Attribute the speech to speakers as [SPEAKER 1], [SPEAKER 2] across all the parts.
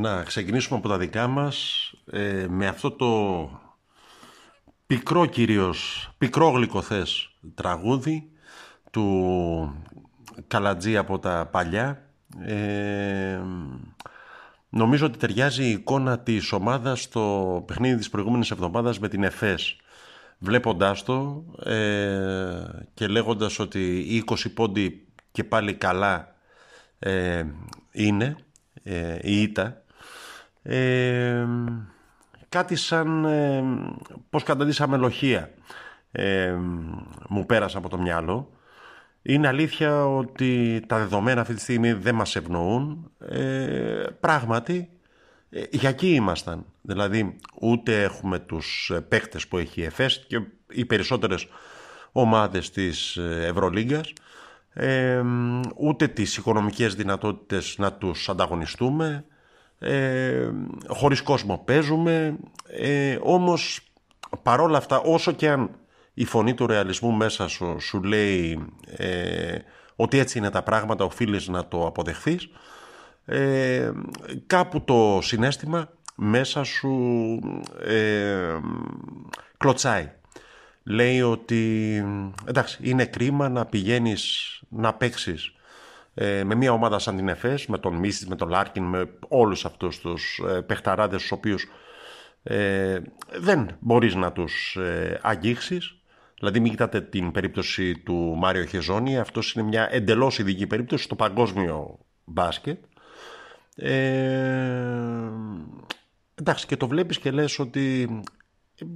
[SPEAKER 1] να ξεκινήσουμε από τα δικά μας ε, με αυτό το πικρό κυρίως, πικρό γλυκοθές τραγούδι του Καλατζή από τα παλιά. Ε, νομίζω ότι ταιριάζει η εικόνα της ομάδας στο παιχνίδι της προηγούμενης εβδομάδας με την ΕΦΕΣ. Βλέποντάς το ε, και λέγοντας ότι οι 20 πόντι και πάλι καλά ε, είναι ε, η ήττα ε, κάτι σαν ε, πως καταντήσαμε λοχεία ε, μου πέρασε από το μυαλό. Είναι αλήθεια ότι τα δεδομένα αυτή τη στιγμή δεν μας ευνοούν. Ε, πράγματι ε, για εκεί ήμασταν. Δηλαδή ούτε έχουμε τους παίχτες που έχει η ΕΦΕΣ και οι περισσότερες ομάδες της Ευρωλίγκας. Ε, ούτε τις οικονομικές δυνατότητες να τους ανταγωνιστούμε ε, χωρίς κόσμο παίζουμε. Ε, όμως παρόλα αυτά όσο και αν η φωνή του ρεαλισμού μέσα σου σου λέει ε, ότι έτσι είναι τα πράγματα οφείλεις να το αποδεχθείς ε, κάπου το συνέστημα μέσα σου ε, κλωτσάει. Λέει ότι εντάξει είναι κρίμα να πηγαίνεις να παίξεις ε, με μια ομάδα σαν την ΕΦΕΣ, με τον Μίσης, με τον Λάρκιν, με όλους αυτούς τους ε, παιχταράδες τους οποίους ε, δεν μπορείς να τους ε, αγγίξεις. Δηλαδή μην κοιτάτε την περίπτωση του Μάριο Χεζόνη, αυτός είναι μια εντελώς ειδική περίπτωση στο παγκόσμιο μπάσκετ. Ε, εντάξει και το βλέπεις και λες ότι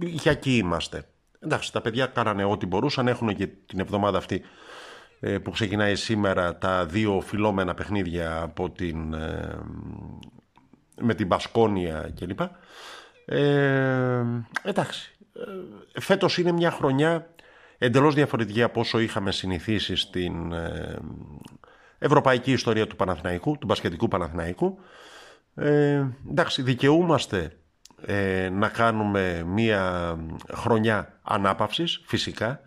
[SPEAKER 1] για εκεί είμαστε. Εντάξει τα παιδιά κάνανε ό,τι μπορούσαν, έχουν και την εβδομάδα αυτή ε, που ξεκινάει σήμερα τα δύο φιλόμενα παιχνίδια από την, ε, με την Μπασκόνια κλπ. Ε, εντάξει, ε, φέτος είναι μια χρονιά εντελώς διαφορετική από όσο είχαμε συνηθίσει στην ευρωπαϊκή ιστορία του Παναθηναϊκού, του μπασκετικού Παναθηναϊκού. Ε, εντάξει, δικαιούμαστε να κάνουμε μια χρονιά ανάπαυσης, φυσικά,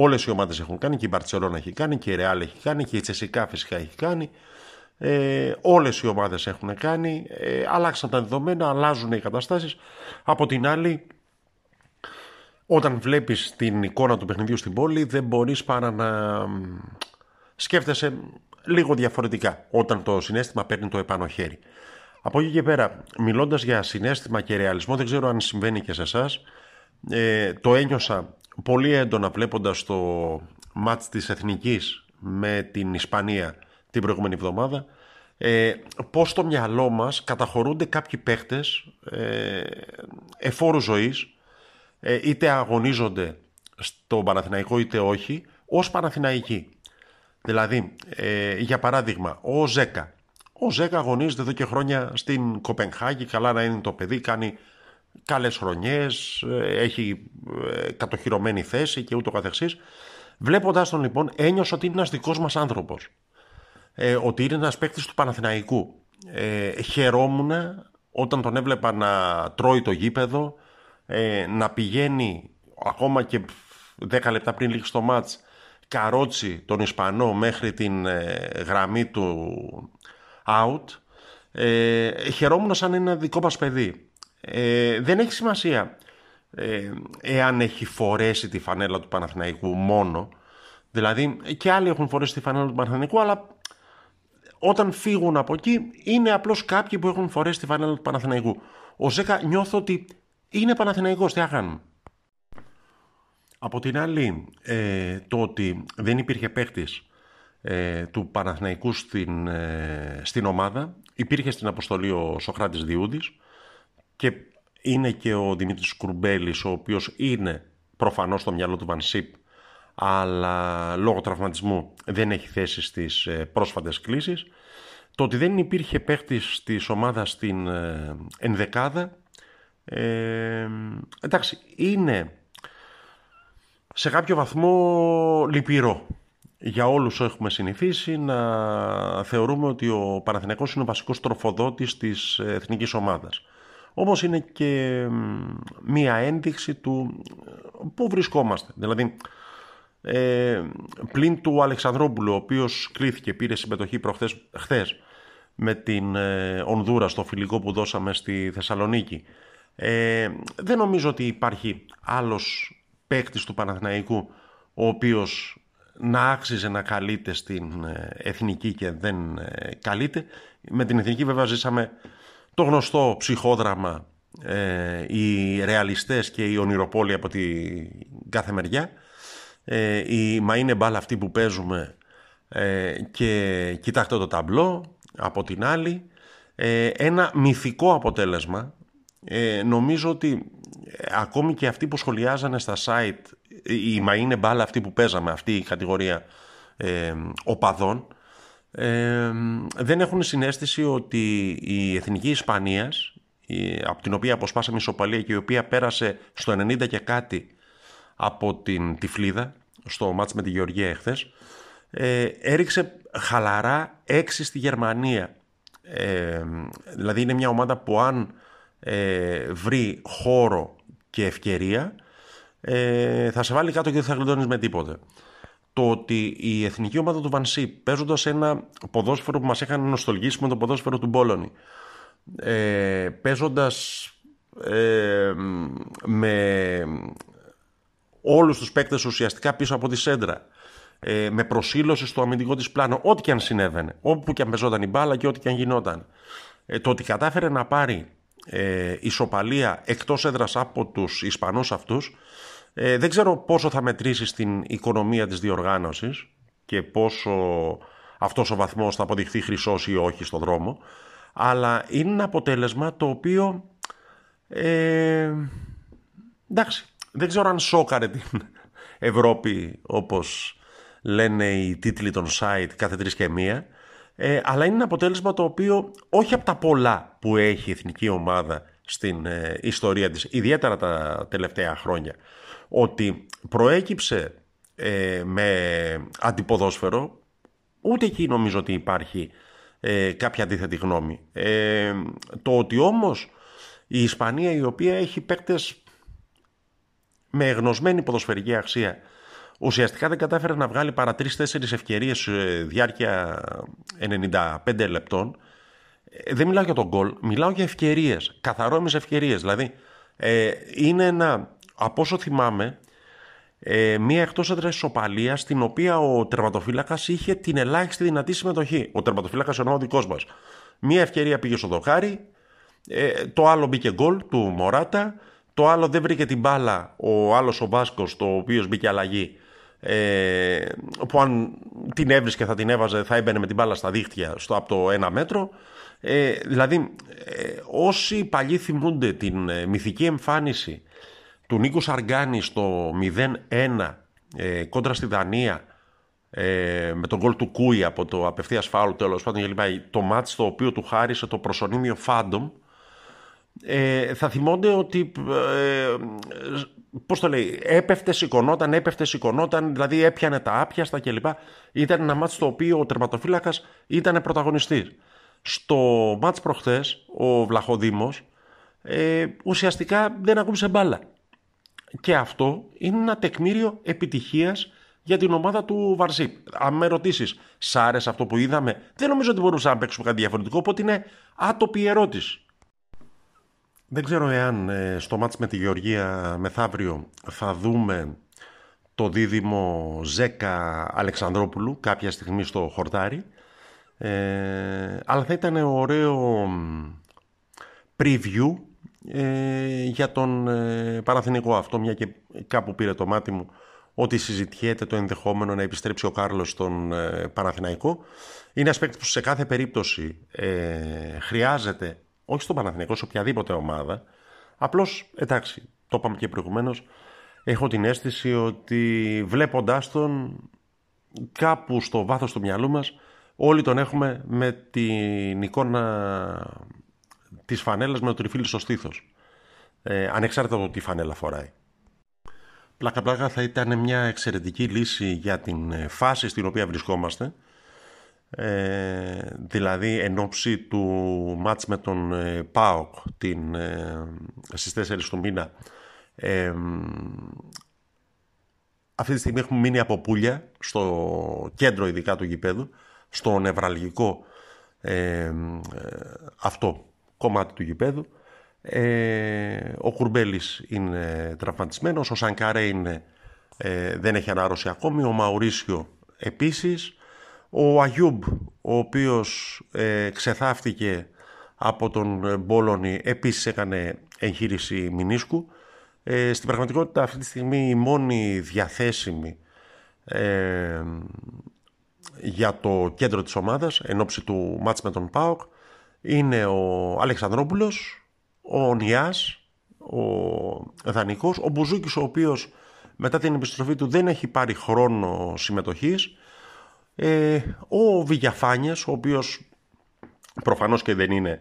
[SPEAKER 1] Όλες οι ομάδες έχουν κάνει και η Μπαρτσελώνα έχει κάνει και η Ρεάλ έχει κάνει και η Τσεσικά φυσικά έχει κάνει. Ε, όλες οι ομάδες έχουν κάνει, ε, αλλάξαν τα δεδομένα, αλλάζουν οι καταστάσεις. Από την άλλη, όταν βλέπεις την εικόνα του παιχνιδιού στην πόλη, δεν μπορείς παρά να σκέφτεσαι λίγο διαφορετικά όταν το συνέστημα παίρνει το επάνω χέρι. Από εκεί και πέρα, μιλώντας για συνέστημα και ρεαλισμό, δεν ξέρω αν συμβαίνει και σε εσάς. Ε, το ένιωσα πολύ έντονα βλέποντας το μάτς της Εθνικής με την Ισπανία την προηγούμενη εβδομάδα ε, πώς στο μυαλό μας καταχωρούνται κάποιοι παίχτες ε, εφόρου ζωής ε, είτε αγωνίζονται στο Παναθηναϊκό είτε όχι ως Παναθηναϊκοί. Δηλαδή, ε, για παράδειγμα, ο Ζέκα. Ο Ζέκα αγωνίζεται εδώ και χρόνια στην Κοπενχάγη, καλά να είναι το παιδί, κάνει καλές χρονιές, ε, έχει ε, κατοχυρωμένη θέση και ούτω καθεξής. Βλέποντας τον λοιπόν ένιωσα ότι είναι ένας δικός μας άνθρωπος. Ε, ότι είναι ένας παίκτης του Παναθηναϊκού. Ε, χαιρόμουν όταν τον έβλεπα να τρώει το γήπεδο, ε, να πηγαίνει ακόμα και 10 λεπτά πριν λήξει το μάτς καρότσι τον Ισπανό μέχρι την γραμμή του out. Ε, χαιρόμουν σαν ένα δικό μας παιδί. Ε, δεν έχει σημασία ε, εάν έχει φορέσει τη φανέλα του Παναθηναϊκού μόνο. Δηλαδή και άλλοι έχουν φορέσει τη φανέλα του Παναθηναϊκού, αλλά όταν φύγουν από εκεί είναι απλώς κάποιοι που έχουν φορέσει τη φανέλα του Παναθηναϊκού. Ο Ζέκα νιώθω ότι είναι Παναθηναϊκός, τι κάνουν; Από την άλλη, ε, το ότι δεν υπήρχε παίχτης ε, του Παναθηναϊκού στην, ε, στην ομάδα, υπήρχε στην αποστολή ο Σοχράτης Διούδης, και είναι και ο Δημήτρης Κουρμπέλης, ο οποίος είναι προφανώς στο μυαλό του Βανσίπ, αλλά λόγω τραυματισμού δεν έχει θέση στις ε, πρόσφατες κλήσεις. Το ότι δεν υπήρχε παίχτης της ομάδας στην ε, ενδεκάδα, ε, εντάξει, είναι σε κάποιο βαθμό λυπηρό για όλους έχουμε συνηθίσει να θεωρούμε ότι ο Παναθηναϊκός είναι ο βασικός τροφοδότης της εθνικής ομάδας. Όμως είναι και μία ένδειξη του πού βρισκόμαστε. Δηλαδή, ε, πλην του Αλεξανδρόπουλου, ο οποίος κλήθηκε, πήρε συμμετοχή προχθές, χθες με την ε, Ονδούρα στο φιλικό που δώσαμε στη Θεσσαλονίκη. Ε, δεν νομίζω ότι υπάρχει άλλος παίκτης του Παναθηναϊκού ο οποίος να άξιζε να καλείται στην ε, εθνική και δεν ε, καλείται. Με την εθνική βέβαια ζήσαμε το γνωστό ψυχόδραμα ε, οι ρεαλιστές και οι ονειροπόλοι από την κάθε μεριά. Ε, η, μα είναι μπάλα αυτή που παίζουμε και κοιτάξτε το ταμπλό από την άλλη. ένα μυθικό αποτέλεσμα. νομίζω ότι ακόμη και αυτοί που σχολιάζανε στα site η μα είναι μπάλα αυτή που παίζαμε, αυτή η κατηγορία ε, οπαδών, ε, δεν έχουν συνέστηση ότι η Εθνική Ισπανίας, η, από την οποία αποσπάσαμε ισοπαλία και η οποία πέρασε στο 90 και κάτι από την Τυφλίδα, στο μάτς με τη Γεωργία εχθές, ε, έριξε χαλαρά έξι στη Γερμανία. Ε, δηλαδή είναι μια ομάδα που αν ε, βρει χώρο και ευκαιρία ε, θα σε βάλει κάτω και δεν θα γλιτώνεις με τίποτε. Το ότι η εθνική ομάδα του Βανσί παίζοντας ένα ποδόσφαιρο που μας είχαν νοστολγήσει με το ποδόσφαιρο του Μπόλωνη, ε, παίζοντας ε, με όλους τους παίκτες ουσιαστικά πίσω από τη σέντρα, ε, με προσήλωση στο αμυντικό της πλάνο, ό,τι και αν συνέβαινε, όπου και αν παίζονταν η μπάλα και ό,τι και αν γινόταν. Ε, το ότι κατάφερε να πάρει ε, ισοπαλία εκτός έδρας από τους Ισπανούς αυτούς ε, δεν ξέρω πόσο θα μετρήσεις στην οικονομία της διοργάνωσης και πόσο αυτός ο βαθμός θα αποδειχθεί χρυσός ή όχι στον δρόμο, αλλά είναι ένα αποτέλεσμα το οποίο, ε, εντάξει, δεν ξέρω αν σόκαρε την Ευρώπη όπως λένε οι τίτλοι των site κάθε τρεις και μία, ε, αλλά είναι ένα αποτέλεσμα το οποίο όχι από τα πολλά που έχει η εθνική ομάδα στην ε, ιστορία της, ιδιαίτερα τα τελευταία χρόνια, ότι προέκυψε ε, με αντιποδόσφαιρο, ούτε εκεί νομίζω ότι υπάρχει ε, κάποια αντίθετη γνώμη. Ε, το ότι όμως η Ισπανία η οποία έχει παίκτες με γνωσμένη ποδοσφαιρική αξία ουσιαστικά δεν κατάφερε να βγάλει παρά τρεις-τέσσερις ευκαιρίες σε διάρκεια 95 λεπτών δεν μιλάω για τον γκολ, μιλάω για ευκαιρίες, καθαρόμες ευκαιρίες. Δηλαδή, είναι ένα από όσο θυμάμαι, ε, μία εκτός έδρα ισοπαλία στην οποία ο τερματοφύλακας είχε την ελάχιστη δυνατή συμμετοχή. Ο τερματοφύλακας εννοώ ο δικός μας. Μία ευκαιρία πήγε στο δοκάρι, ε, το άλλο μπήκε γκολ του Μωράτα, το άλλο δεν βρήκε την μπάλα ο άλλος ο Βάσκος, το οποίος μπήκε αλλαγή. Ε, που αν την έβρισκε θα την έβαζε θα έμπαινε με την μπάλα στα δίχτυα στο, από το ένα μέτρο ε, δηλαδή ε, όσοι παλιοί θυμούνται την ε, μυθική εμφάνιση του Νίκου Σαργκάνη στο 0-1 ε, κόντρα στη Δανία ε, με τον γκολ του Κούη από το απευθείας φάουλ τέλος πάντων το ματς το οποίο του χάρισε το προσωνύμιο Φάντομ. Ε, θα θυμόνται ότι ε, πώς το λέει έπεφτε σηκωνόταν, έπεφτε σηκωνόταν δηλαδή έπιανε τα άπιαστα κλπ ήταν ένα μάτς το οποίο ο τερματοφύλακας ήταν πρωταγωνιστής. Στο μάτς προχθές ο Βλαχοδήμος ε, ουσιαστικά δεν ακούμπησε μπάλα και αυτό είναι ένα τεκμήριο επιτυχίας για την ομάδα του Βαρσίπ. Αν με ρωτήσεις, σ' άρεσε αυτό που είδαμε, δεν νομίζω ότι μπορούσαμε να παίξουμε κάτι διαφορετικό, οπότε είναι άτοπη ερώτηση. Δεν ξέρω εάν ε, στο μάτς με τη Γεωργία μεθαύριο θα δούμε το δίδυμο Ζέκα Αλεξανδρόπουλου κάποια στιγμή στο χορτάρι. Ε, αλλά θα ήταν ωραίο preview ε, για τον ε, Παναθηνικό αυτό, μια και κάπου πήρε το μάτι μου ότι συζητιέται το ενδεχόμενο να επιστρέψει ο Κάρλος στον ε, Παναθηναϊκό. Είναι ασπέκτη που σε κάθε περίπτωση ε, χρειάζεται, όχι στον Παναθηναϊκό, σε οποιαδήποτε ομάδα. Απλώς, εντάξει, το είπαμε και προηγουμένως, έχω την αίσθηση ότι βλέποντάς τον κάπου στο βάθος του μυαλού μας, όλοι τον έχουμε με την εικόνα της φανέλας με το τριφύλι στο στήθος. Ε, ανεξάρτητα από το τι φανέλα φοράει. πλάκα πλάκα θα ήταν μια εξαιρετική λύση για την ε, φάση στην οποία βρισκόμαστε ε, δηλαδή εν ώψη του μάτς με τον ε, ΠΑΟΚ την, ε, στις 4 του μήνα ε, αυτή τη στιγμή έχουμε μείνει από πουλια στο κέντρο ειδικά του γηπέδου στο νευραλγικό ε, αυτό κομμάτι του γηπέδου ε, ο Κουρμπέλης είναι τραυματισμένος, ο Σανκάρε είναι, ε, δεν έχει ανάρρωση ακόμη, ο Μαουρίσιο επίσης, ο Αγιούμπ, ο οποίος ε, ξεθάφτηκε από τον Μπόλωνη, επίσης έκανε εγχείρηση μηνίσκου. Ε, στην πραγματικότητα αυτή τη στιγμή η μόνη διαθέσιμη ε, για το κέντρο της ομάδας, εν ώψη του μάτς με τον ΠΑΟΚ, είναι ο Αλεξανδρόπουλος, ο Νιάς, ο Δανικός, ο Μπουζούκης ο οποίος μετά την επιστροφή του δεν έχει πάρει χρόνο συμμετοχής, ε, ο Βηγιαφάνιας, ο οποίος προφανώς και δεν είναι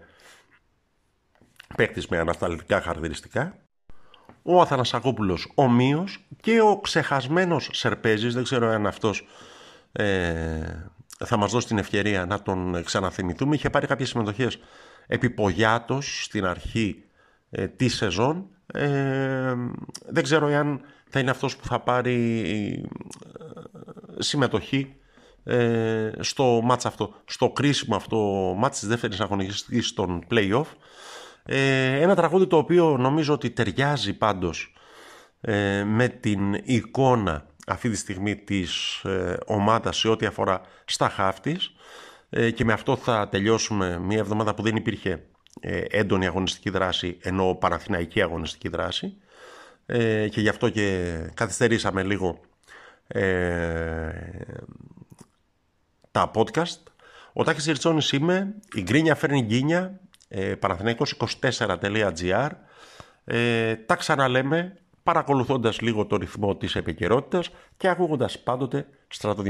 [SPEAKER 1] παίκτης με ανασταλτικά χαρακτηριστικά, ο Αθανασακόπουλος ομοίως και ο ξεχασμένος Σερπέζης, δεν ξέρω αν αυτός ε, θα μας δώσει την ευκαιρία να τον ξαναθυμηθούμε, είχε πάρει κάποιες συμμετοχές επιπογιάτος στην αρχή ε, τη σεζόν. Ε, δεν ξέρω αν θα είναι αυτός που θα πάρει ε, συμμετοχή ε, στο μάτς αυτό, στο κρίσιμο αυτό μάτς της δεύτερης αγωνιστικής των play-off. Ε, ένα τραγούδι το οποίο νομίζω ότι ταιριάζει πάντως ε, με την εικόνα αυτή τη στιγμή της ε, ομάδας σε ό,τι αφορά στα χάφτης ε, και με αυτό θα τελειώσουμε μια εβδομάδα που δεν υπήρχε ε, έντονη αγωνιστική δράση ενώ παραθυναϊκή αγωνιστική δράση. Ε, και γι' αυτό και καθυστερήσαμε λίγο ε, τα podcast. Ο Τάκης Ριτσόνης είμαι, η Γκρίνια φέρνει γκίνια, ε, παραθυναϊκός24.gr ε, τα ξαναλέμε παρακολουθώντας λίγο το ρυθμό της επικαιρότητας και ακούγοντας πάντοτε Στράτο